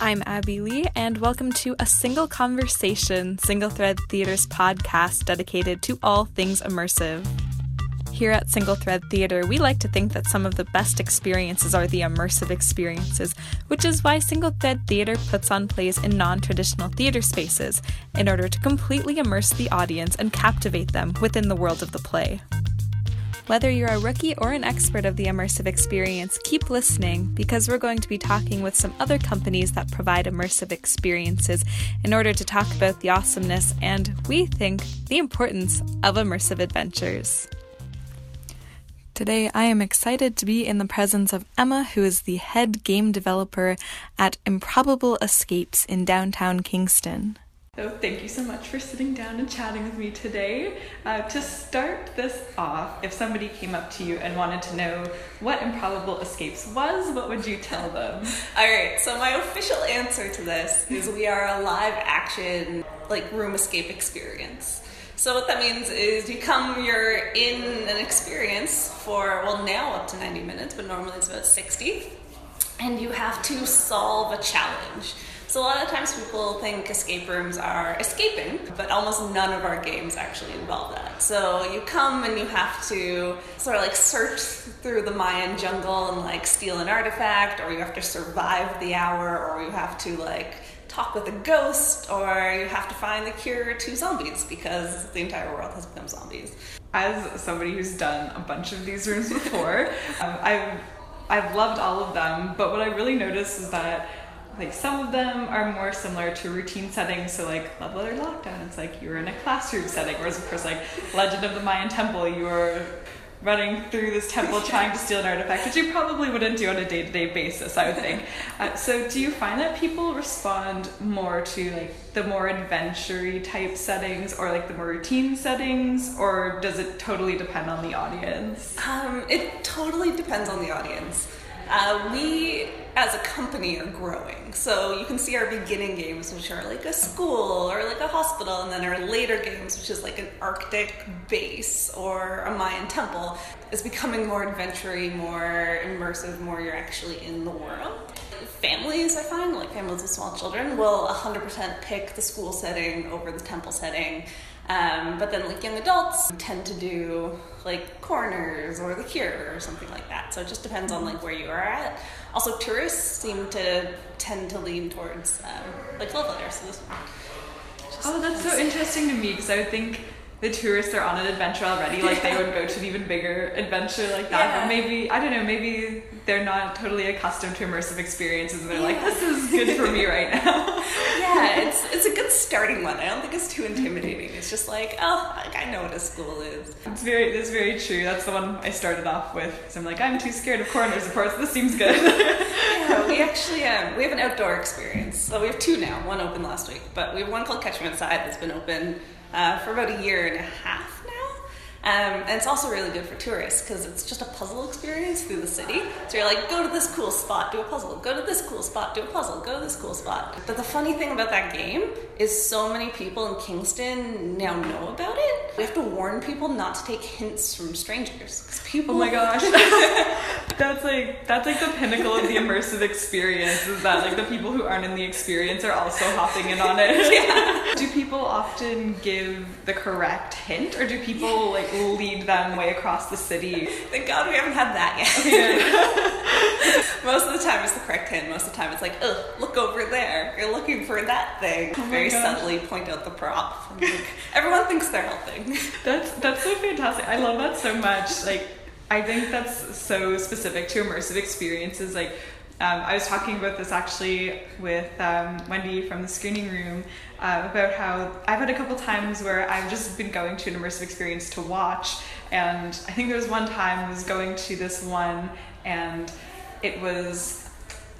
I'm Abby Lee, and welcome to A Single Conversation, Single Thread Theater's podcast dedicated to all things immersive. Here at Single Thread Theater, we like to think that some of the best experiences are the immersive experiences, which is why Single Thread Theater puts on plays in non traditional theater spaces in order to completely immerse the audience and captivate them within the world of the play. Whether you're a rookie or an expert of the immersive experience, keep listening because we're going to be talking with some other companies that provide immersive experiences in order to talk about the awesomeness and, we think, the importance of immersive adventures. Today, I am excited to be in the presence of Emma, who is the head game developer at Improbable Escapes in downtown Kingston. So, thank you so much for sitting down and chatting with me today. Uh, to start this off, if somebody came up to you and wanted to know what Improbable Escapes was, what would you tell them? All right, so my official answer to this is we are a live action, like, room escape experience. So, what that means is you come, you're in an experience for, well, now up to 90 minutes, but normally it's about 60, and you have to solve a challenge. So a lot of times people think escape rooms are escaping, but almost none of our games actually involve that. So you come and you have to sort of like search through the Mayan jungle and like steal an artifact, or you have to survive the hour, or you have to like talk with a ghost, or you have to find the cure to zombies because the entire world has become zombies. As somebody who's done a bunch of these rooms before, um, I've I've loved all of them, but what I really noticed is that like some of them are more similar to routine settings so like love letter lockdown. It's like you're in a classroom setting whereas of course like legend of the mayan temple you're running through this temple trying to steal an artifact which you probably wouldn't do on a day-to-day basis i would think. Uh, so do you find that people respond more to like the more adventure type settings or like the more routine settings or does it totally depend on the audience? Um, it totally depends on the audience. Uh, we, as a company, are growing. So you can see our beginning games, which are like a school or like a hospital, and then our later games, which is like an Arctic base or a Mayan temple, is becoming more adventure more immersive, more you're actually in the world. Families, I find, like families with small children, will 100% pick the school setting over the temple setting. Um, but then, like young adults tend to do like coroner's or the cure or something like that. So it just depends on like where you are at. Also, tourists seem to tend to lean towards um, like love letters. So this one. oh, that's so interesting to me because I would think the tourists are on an adventure already. Like they would go to an even bigger adventure like that. Yeah. But maybe I don't know. Maybe they're not totally accustomed to immersive experiences, and they're yeah. like, "This is good for me right now." yeah, it's it's a good starting one. I don't think it's too intimidating. It's just like, oh, like, I know what a school is. It's very that's very true. That's the one I started off with. So I'm like, I'm too scared of coroner's. Of course, this seems good. yeah, we actually um, we have an outdoor experience. So we have two now. One opened last week, but we have one called Catchment Side that's been open uh, for about a year and a half um, and it's also really good for tourists because it's just a puzzle experience through the city. So you're like, go to this cool spot, do a puzzle. Go to this cool spot, do a puzzle. Go to this cool spot. But the funny thing about that game is so many people in Kingston now know about it. We have to warn people not to take hints from strangers because people. Oh my gosh, that's like that's like the pinnacle of the immersive experience. Is that like the people who aren't in the experience are also hopping in on it? Yeah. do people often give the correct hint, or do people like lead them way across the city. Thank God we haven't had that yet. Okay, most of the time it's the correct hint. Most of the time it's like, oh, look over there. You're looking for that thing. Oh Very gosh. subtly point out the prop. Like, everyone thinks they're helping. That's that's so fantastic. I love that so much. Like I think that's so specific to immersive experiences. Like um, I was talking about this actually with um, Wendy from the screening room uh, about how I've had a couple times where I've just been going to an immersive experience to watch, and I think there was one time I was going to this one, and it was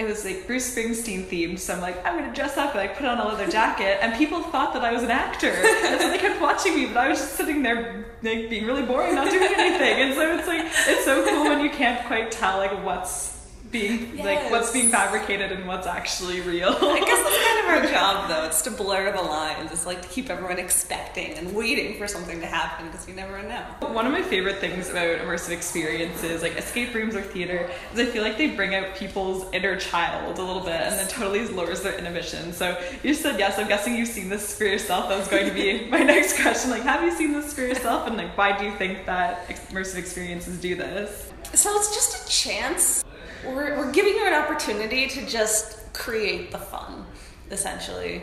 it was like Bruce Springsteen themed, so I'm like, I'm gonna dress up and like put on a leather jacket, and people thought that I was an actor, and so they kept watching me, but I was just sitting there like being really boring, not doing anything, and so it's like it's so cool when you can't quite tell like what's being yes. like what's being fabricated and what's actually real. I guess that's kind of our job, though. It's to blur the lines. It's like to keep everyone expecting and waiting for something to happen because you never know. One of my favorite things about immersive experiences, like escape rooms or theater, is I feel like they bring out people's inner child a little bit and then totally lowers their inhibition. So you said yes. I'm guessing you've seen this for yourself. That was going to be my next question. Like, have you seen this for yourself? And like, why do you think that immersive experiences do this? So it's just a chance. We're, we're giving you an opportunity to just create the fun, essentially.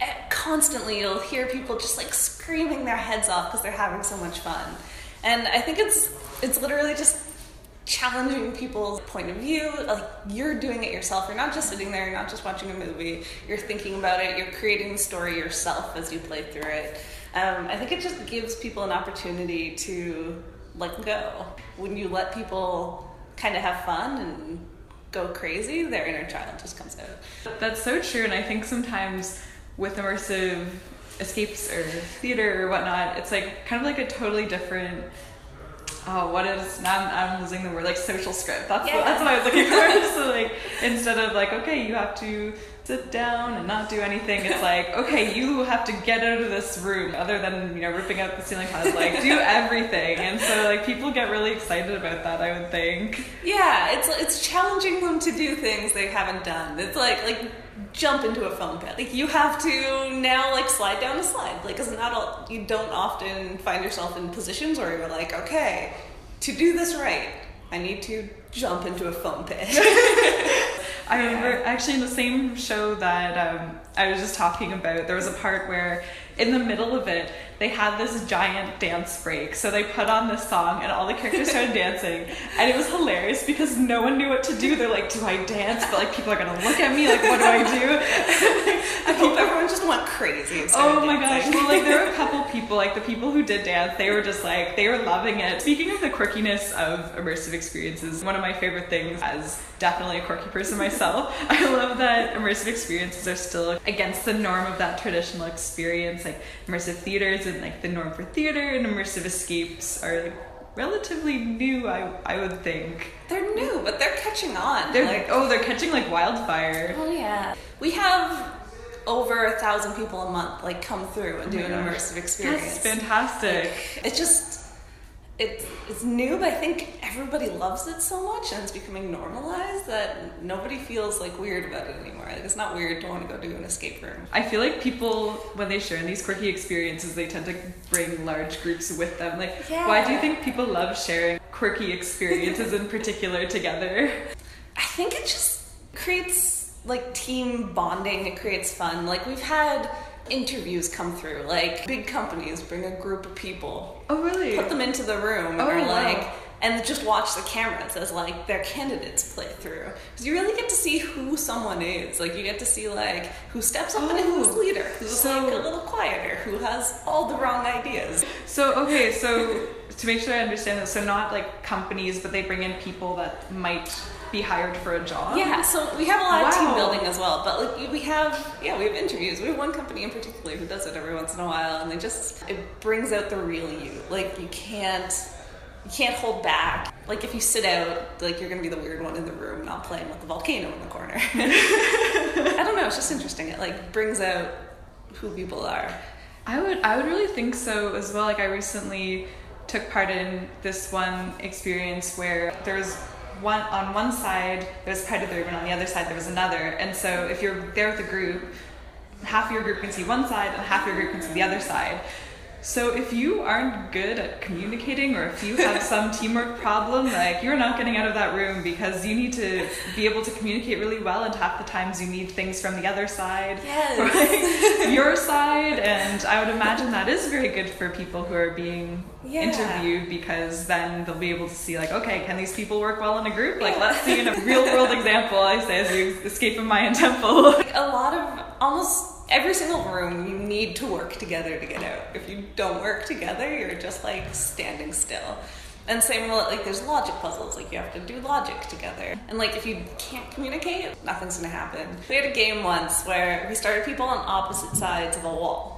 And constantly, you'll hear people just like screaming their heads off because they're having so much fun. And I think it's it's literally just challenging people's point of view. Like you're doing it yourself. You're not just sitting there. You're not just watching a movie. You're thinking about it. You're creating the story yourself as you play through it. Um, I think it just gives people an opportunity to let go. When you let people kind of have fun and go crazy, their inner child just comes out. That's so true, and I think sometimes with immersive escapes or theater or whatnot, it's like kind of like a totally different. Oh, what is now? I'm, I'm losing the word like social script. That's Yeah. what, that's what I was looking for. so like instead of like okay, you have to sit down and not do anything, it's like okay, you have to get out of this room. Other than you know ripping out the ceiling tiles, like do everything. And so like people get really excited about that. I would think. Yeah, it's it's challenging them to do things they haven't done. It's like like jump into a foam pit. Like you have to now like slide down a slide. Like as an adult, you don't often find yourself in positions where you're like, okay, to do this right, I need to jump into a foam pit. I remember actually in the same show that um, I was just talking about, there was a part where in the middle of it, they had this giant dance break. So they put on this song and all the characters started dancing. And it was hilarious because no one knew what to do. They're like, do I dance? But like people are going to look at me, like, what do I do? I hope everyone just went crazy. Oh my gosh. Well, like there were a couple people, like the people who did dance, they were just like, they were loving it. Speaking of the quirkiness of immersive experiences, one of my favorite things as definitely a quirky person myself, I love that immersive experiences are still against the norm of that traditional experience. Like immersive and like the norm for theater and immersive escapes are like relatively new, I, I would think. They're new, but they're catching on. They're like, oh, they're catching like wildfire. Oh yeah, we have over a thousand people a month like come through and oh do an gosh. immersive experience. That's fantastic. It's just it's it's new, but I think everybody loves it so much and it's becoming normalized that nobody feels like weird about it anymore. Like it's not weird to want to go do an escape room. I feel like people, when they share these quirky experiences, they tend to bring large groups with them. Like, why do you think people love sharing quirky experiences in particular together? I think it just creates like team bonding. It creates fun. Like we've had interviews come through. Like big companies bring a group of people Oh, really? put them into the room Oh, or wow. like and just watch the cameras as like their candidates play through because you really get to see who someone is like you get to see like who steps up and who's Oh, leader who's so- like a little quieter who has all the wrong ideas So, okay, so to make sure I understand this, so not like companies, but they bring in people that might be hired for a job? yeah so we have a lot of team building as well but like we have yeah we have interviews. We have one company in particular who does it every once in a while and they just it brings out the real you. Like you can't you can't hold back. Like if you sit out like you're gonna be the weird one in the room not playing with the volcano in the corner. I don't know it's just interesting. It like brings out who people are. I would I would really think so as well. Like I recently took part in this one experience where there was one on one side there was part of the room and on the other side there was another. And so if you're there with a group, half of your group can see one side and half your group can see the other side. So if you aren't good at communicating or if you have some teamwork problem, like you're not getting out of that room because you need to be able to communicate really well and half the times you need things from the other side Yes. right? your side and i would imagine that is very good for people who are being Yeah. interviewed because then they'll be able to see like okay can these people work well in a group like let's see in a real world example i say as you escape from mayan temple like a lot of almost every single room you need to work together to get out. If you don't work together you're just like standing still. And same with like there's logic puzzles like you have to do logic together. And like if you can't communicate nothing's gonna happen. We had a game once where we started people on opposite sides of a wall.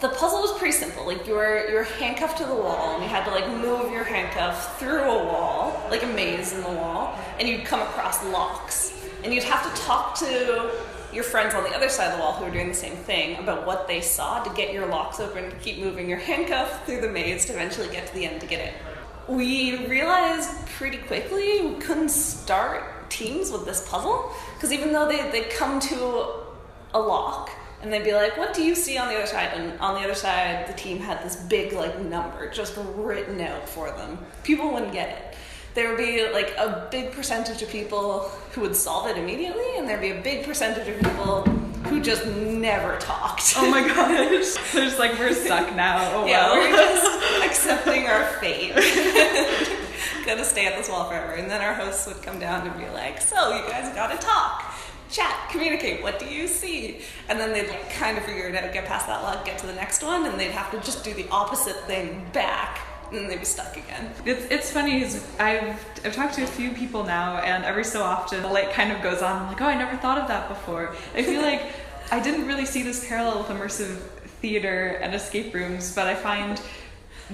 The puzzle was pretty simple. Like you were you were handcuffed to the wall, and you had to like move your handcuff through a wall, like a maze in the wall, and you'd come across locks, and you'd have to talk to your friends on the other side of the wall who were doing the same thing about what they saw to get your locks open, to keep moving your handcuff through the maze to eventually get to the end to get in. We realized pretty quickly we couldn't start teams with this puzzle because even though they, they come to a lock and they'd be like, "What do you see on the other side?" And on the other side, the team had this big like number just written out for them. People wouldn't get it. There would be like a big percentage of people who would solve it immediately, and there'd be a big percentage of people who just never talked. Oh my gosh. They're just like, we're stuck now. Oh, yeah, wow. we're just accepting our fate. Gonna stay at this wall forever. And then our hosts would come down and be like, "So you guys gotta talk." chat, communicate. What do you see? And then they'd like kind of figure it out, get past that log, get to the next one, and they'd have to just do the opposite thing back, then they'd be stuck again. It's, it's funny, I've, I've talked to a few people now, and every so often the light kind of goes on. I'm like, oh, I never thought of that before. I feel like I didn't really see this parallel with immersive theater and escape rooms, but I find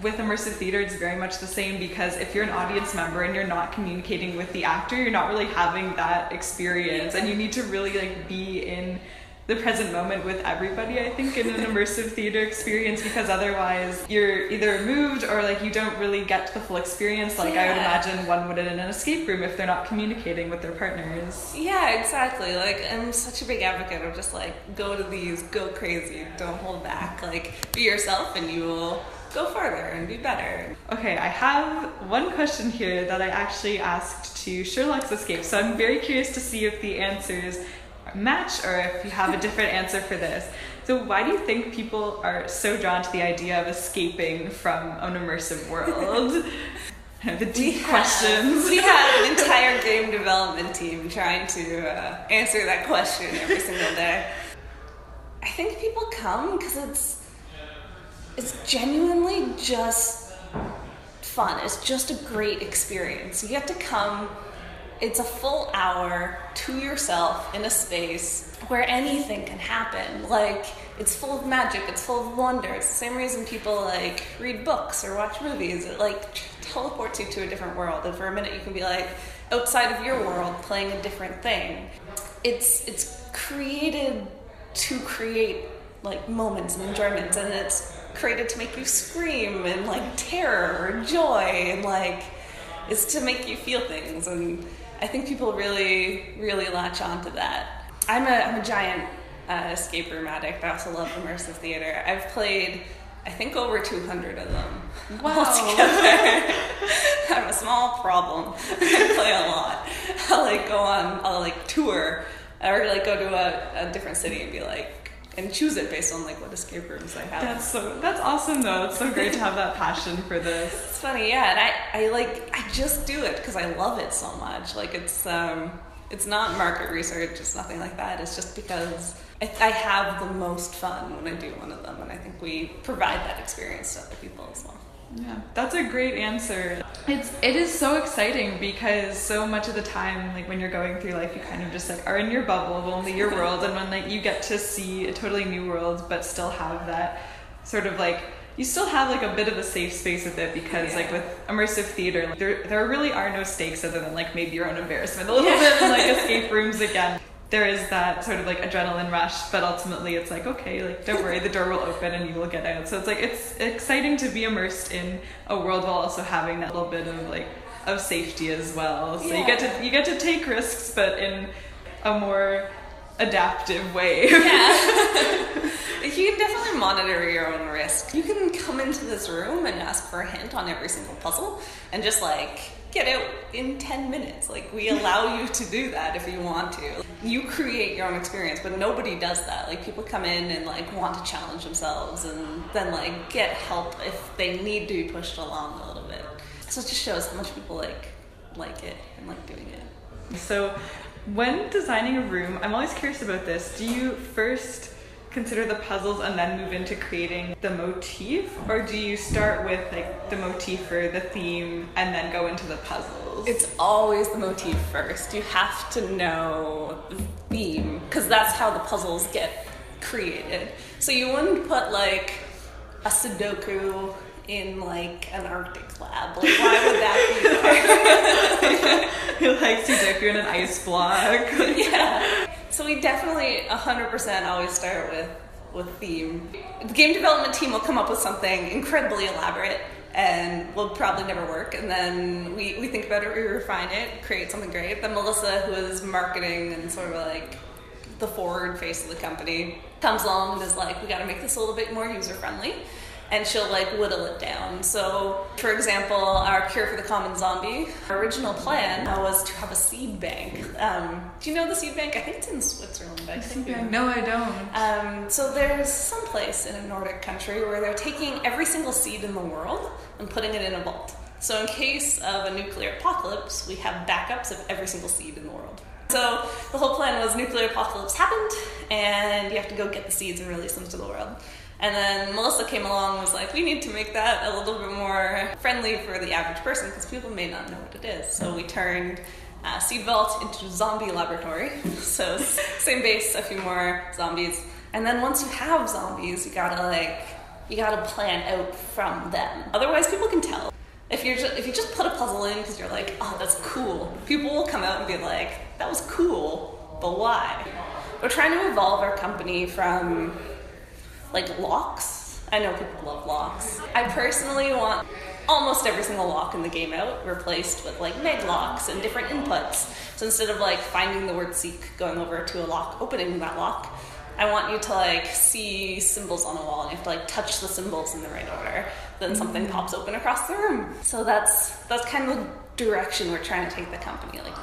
with immersive theater it's very much the same because if you're an audience member and you're not communicating with the actor you're not really having that experience and you need to really like be in the present moment with everybody i think in an immersive theater experience because otherwise you're either moved or like you don't really get the full experience like i would imagine one would in an escape room if they're not communicating with their partners Yeah, exactly. Like, I'm such a big advocate of just like, go to these, go crazy, don't hold back. Like, be yourself, and you will go further and be better. Okay, I have one question here that I actually asked to Sherlock's Escape, so I'm very curious to see if the answers match or if you have a different answer for this. So, why do you think people are so drawn to the idea of escaping from an immersive world? the deep questions. we have an entire game development team trying to uh, answer that question every single day. I think people come because it's it's genuinely just fun. It's just a great experience. You get to come. It's a full hour to yourself in a space where anything can happen. Like it's full of magic. It's full of wonder. It's the same reason people like read books or watch movies. It like teleports you to a different world, and for a minute you can be like outside of your world playing a different thing. It's it's created to create like moments and enjoyments, and it's created to make you scream and like terror or joy and like it's to make you feel things and i think people really really latch on to that. I'm a, I'm a giant uh, escape room addict. I also love immersive theater. I've played i think over 200 of them Wow. altogether. I have a small problem. I play a lot. I'll like go on i'll like tour or like go to a, a different city and be like and choose it based on like what escape rooms I have. That's so that's awesome though. It's so great to have that passion for this. It's funny, yeah, and I, I like I just do it because I love it so much. Like it's um it's not market research, it's nothing like that. It's just because I, I have the most fun when I do one of them, and I think we provide that experience to other people as well. Yeah, that's a great answer. It's it is so exciting because so much of the time, like when you're going through life, you kind of just like are in your bubble of only your world, and when like you get to see a totally new world, but still have that sort of like you still have like a bit of a safe space with it because like with immersive theater, like, there there really are no stakes other than like maybe your own embarrassment a little Yeah. bit and like escape rooms again. There is that sort of like adrenaline rush, but ultimately it's like okay, like don't worry, the door will open and you will get out. So it's like it's exciting to be immersed in a world while also having that little bit of like of safety as well. So you get to you get to take risks, but in a more adaptive way. Yeah. you can definitely monitor your own risk. You can come into this room and ask for a hint on every single puzzle and just like get out in 10 minutes. Like, we allow you to do that if you want to. You create your own experience, but nobody does that. Like, people come in and like want to challenge themselves and then like get help if they need to be pushed along a little bit. So it just shows how much people like like it and like doing it. So, when designing a room, I'm always curious about this. Do you first consider the puzzles and then move into creating the motif, or do you start with like the motif or the theme and then go into the puzzles? It's always the motif first. You have to know the theme because that's how the puzzles get created. So you wouldn't put like a Sudoku in like an Arctic lab. Like, why would that be like Sudoku in an ice block. yeah. So we definitely 100% always start with with theme. The game development team will come up with something incredibly elaborate and will probably never work. And then we, we think about it, we refine it, create something great. Then Melissa, who is marketing and sort of like the forward face of the company, comes along and is like, we got to make this a little bit more user friendly and she'll like whittle it down. So, for example, our Cure for the Common Zombie, our original plan was to have a seed bank. Um, do you know the seed bank? I think it's in Switzerland. I think. No, I don't. Um, so there's some place in a Nordic country where they're taking every single seed in the world and putting it in a vault. So in case of a nuclear apocalypse, we have backups of every single seed in the world. So the whole plan was nuclear apocalypse happened, and you have to go get the seeds and release them to the world. And then Melissa came along and was like, we need to make that a little bit more friendly for the average person because people may not know what it is. So we turned uh, Seed Vault into Zombie Laboratory. so same base, a few more zombies. And then once you have zombies, you gotta like, you gotta plan out from them. Otherwise, people can tell. If you're just, if you just put a puzzle in because you're like, oh, that's cool, people will come out and be like, that was cool, but why? We're trying to evolve our company from like locks. I know people love locks. I personally want almost every single lock in the game out replaced with like mag locks and different inputs. So instead of like finding the word seek, going over to a lock, opening that lock, I want you to like see symbols on a wall and you have to like touch the symbols in the right order. Then something mm-hmm. pops open across the room. So that's that's kind of the direction we're trying to take the company. Like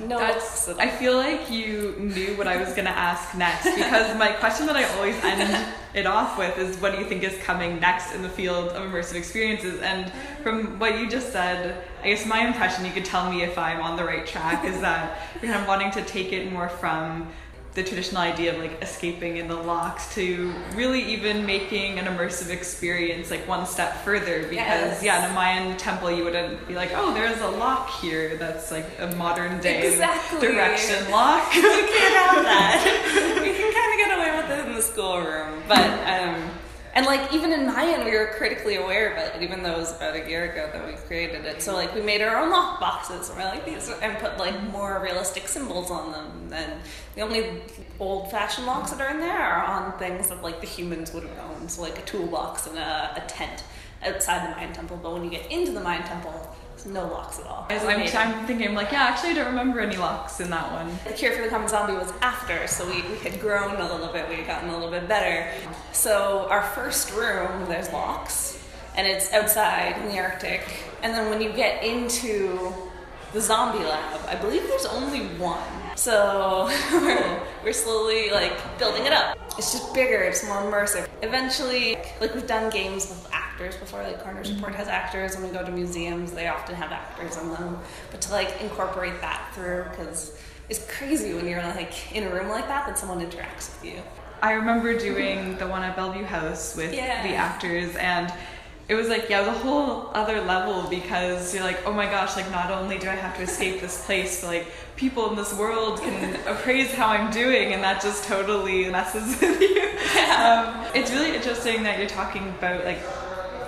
no, That's, I feel like you knew what I was going to ask next because my question that I always end it off with is what do you think is coming next in the field of immersive experiences? And from what you just said, I guess my impression, you could tell me if I'm on the right track, is that you're kind of wanting to take it more from the traditional idea of like escaping in the locks to really even making an immersive experience like one step further because yes. yeah in a mayan temple you wouldn't be like oh there's a lock here that's like a modern day exactly. direction lock you can't have that the schoolroom but um and like even in Mayan, we were critically aware of it, even though it was about a year ago that we created it. So like we made our own lock boxes, and we're like these, and put like more realistic symbols on them. And the only old-fashioned locks that are in there are on things that like the humans would have owned, so like a toolbox and a, a tent outside the Mayan temple. But when you get into the Mayan temple, no locks at all. I'm, I'm, thinking, like, yeah, actually, I don't remember any locks in that one. The Cure for the Common Zombie was after, so we, we had grown a little bit, we had gotten a little bit better. So our first room, there's locks, and it's outside in the Arctic. And then when you get into the zombie lab, I believe there's only one. So we're, we're slowly like building it up. It's just bigger, it's more immersive. Eventually, like we've done games with actors before, like Coroner's Report has actors. When we go to museums, they often have actors in them. But to like incorporate that through, because it's crazy when you're like in a room like that that someone interacts with you. I remember doing the one at Bellevue House with yeah. the actors and it was like yeah, the whole other level because you're like, oh my gosh, like not only do I have to escape this place, but like people in this world can appraise how I'm doing, and that just totally messes with you. Yeah. Um, it's really interesting that you're talking about like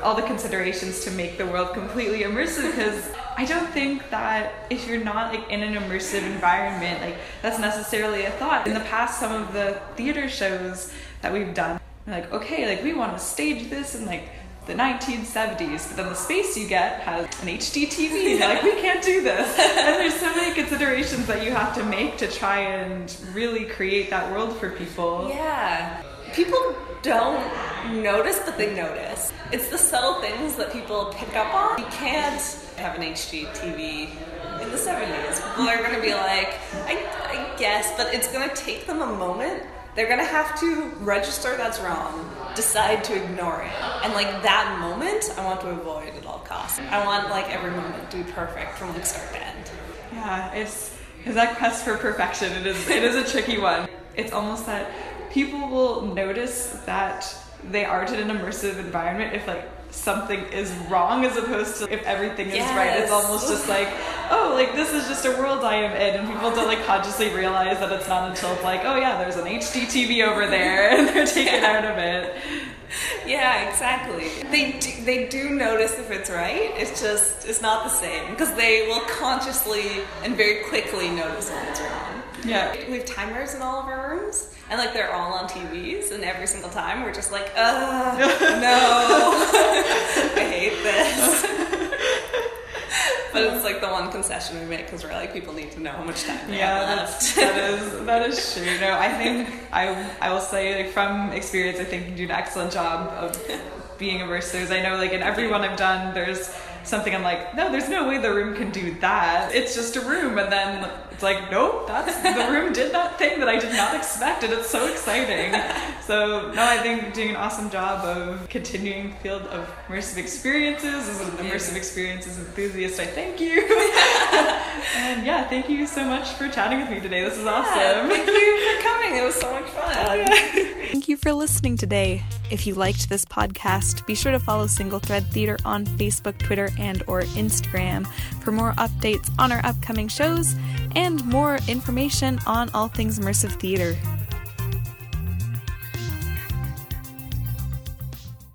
all the considerations to make the world completely immersive because I don't think that if you're not like in an immersive environment, like that's necessarily a thought. In the past, some of the theater shows that we've done, like okay, like we want to stage this and like the 1970s, but then the space you get has an HD TV. like, we can't do this. And there's so many considerations that you have to make to try and really create that world for people. Yeah. People don't notice, but they notice. It's the subtle things that people pick up on. You can't have an HD TV in the 70s. People are going to be like, I, I guess, but it's going to take them a moment. They're going to have to register that's wrong decide to ignore it. And like that moment, I want to avoid at all costs. I want like every moment to be perfect from like start to end. Yeah, it's is that quest for perfection. It is it is a tricky one. It's almost that people will notice that they aren't in an immersive environment if like something is wrong as opposed to if everything is yes. right. It's almost just like, oh, like this is just a world I am in, and people don't like consciously realize that it's not until it's like, oh yeah, there's an HD TV over there, and they're taken yeah. out of it. Yeah, exactly. They do, they do notice if it's right. It's just it's not the same because they will consciously and very quickly notice when it's wrong. Yeah. We have timers in all of our rooms, and like they're all on TVs, and every single time we're just like, uh, no, I hate this. but it's like the one concession we make because we're like, people need to know how much time they Yeah, have left. that is that is true. No, I think I I will say like from experience, I think you do an excellent job of being immersers. I know like in every one I've done, there's something I'm like, no, there's no way the room can do that. It's just a room, and then it's like, nope, that's the room did that thing that I did not expect, and it's so exciting. So no, I think doing an awesome job of continuing the field of immersive experiences as an immersive experiences enthusiast. I thank you. and yeah, thank you so much for chatting with me today. This is Yeah, awesome. thank you for coming. It was so much fun. Oh, thank you for listening today. If you liked this podcast, be sure to follow Single Thread Theater on Facebook, Twitter, and or Instagram for more updates on our upcoming shows and more information on all things immersive theater.